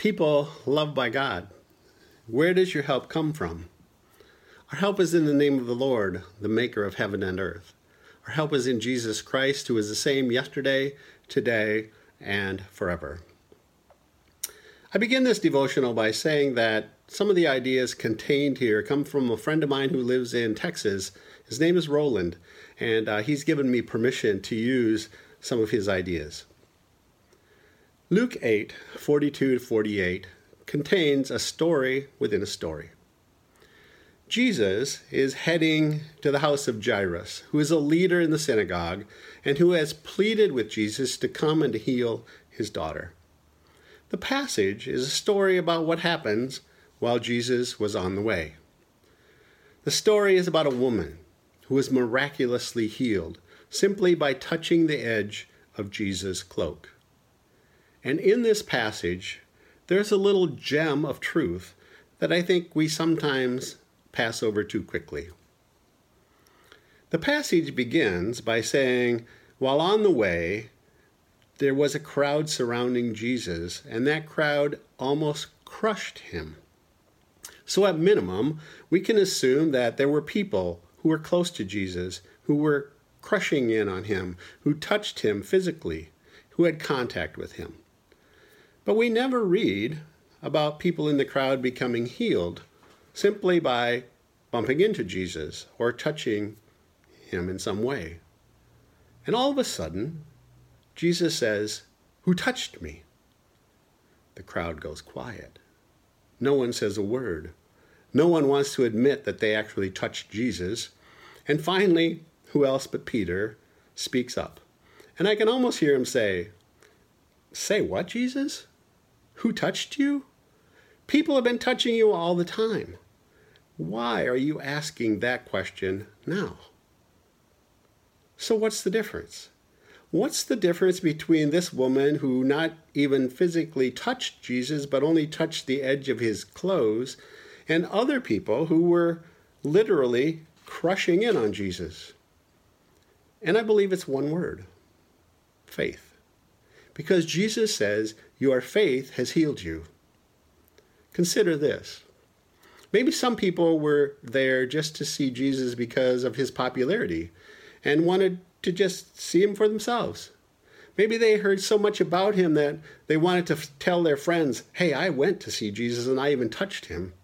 People loved by God, where does your help come from? Our help is in the name of the Lord, the maker of heaven and earth. Our help is in Jesus Christ, who is the same yesterday, today, and forever. I begin this devotional by saying that some of the ideas contained here come from a friend of mine who lives in Texas. His name is Roland, and uh, he's given me permission to use some of his ideas. Luke 8 42 to 48 contains a story within a story. Jesus is heading to the house of Jairus, who is a leader in the synagogue and who has pleaded with Jesus to come and heal his daughter. The passage is a story about what happens while Jesus was on the way. The story is about a woman who was miraculously healed simply by touching the edge of Jesus' cloak. And in this passage, there's a little gem of truth that I think we sometimes pass over too quickly. The passage begins by saying, While on the way, there was a crowd surrounding Jesus, and that crowd almost crushed him. So, at minimum, we can assume that there were people who were close to Jesus who were crushing in on him, who touched him physically, who had contact with him. But we never read about people in the crowd becoming healed simply by bumping into Jesus or touching him in some way. And all of a sudden, Jesus says, Who touched me? The crowd goes quiet. No one says a word. No one wants to admit that they actually touched Jesus. And finally, who else but Peter speaks up? And I can almost hear him say, Say what, Jesus? Who touched you? People have been touching you all the time. Why are you asking that question now? So, what's the difference? What's the difference between this woman who not even physically touched Jesus but only touched the edge of his clothes and other people who were literally crushing in on Jesus? And I believe it's one word faith because Jesus says, Your faith has healed you. Consider this. Maybe some people were there just to see Jesus because of his popularity and wanted to just see him for themselves. Maybe they heard so much about him that they wanted to tell their friends, Hey, I went to see Jesus and I even touched him.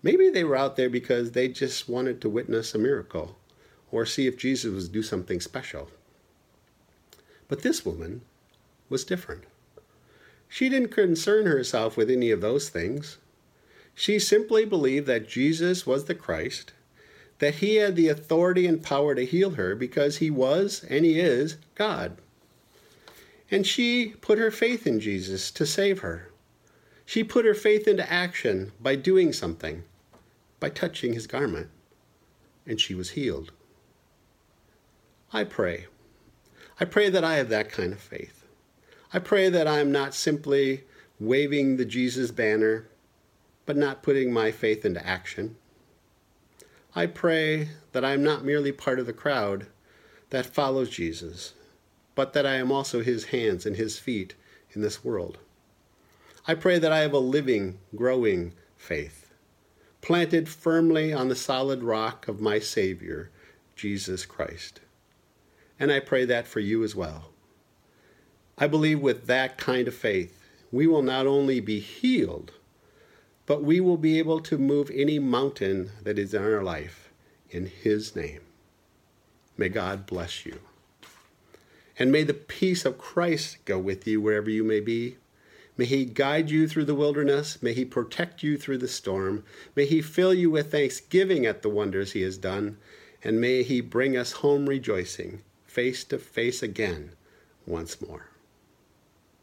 Maybe they were out there because they just wanted to witness a miracle or see if Jesus would do something special. But this woman was different. She didn't concern herself with any of those things. She simply believed that Jesus was the Christ, that he had the authority and power to heal her because he was and he is God. And she put her faith in Jesus to save her. She put her faith into action by doing something, by touching his garment, and she was healed. I pray. I pray that I have that kind of faith. I pray that I am not simply waving the Jesus banner, but not putting my faith into action. I pray that I am not merely part of the crowd that follows Jesus, but that I am also his hands and his feet in this world. I pray that I have a living, growing faith, planted firmly on the solid rock of my Savior, Jesus Christ. And I pray that for you as well. I believe with that kind of faith, we will not only be healed, but we will be able to move any mountain that is in our life in His name. May God bless you. And may the peace of Christ go with you wherever you may be. May He guide you through the wilderness. May He protect you through the storm. May He fill you with thanksgiving at the wonders He has done. And may He bring us home rejoicing, face to face again once more.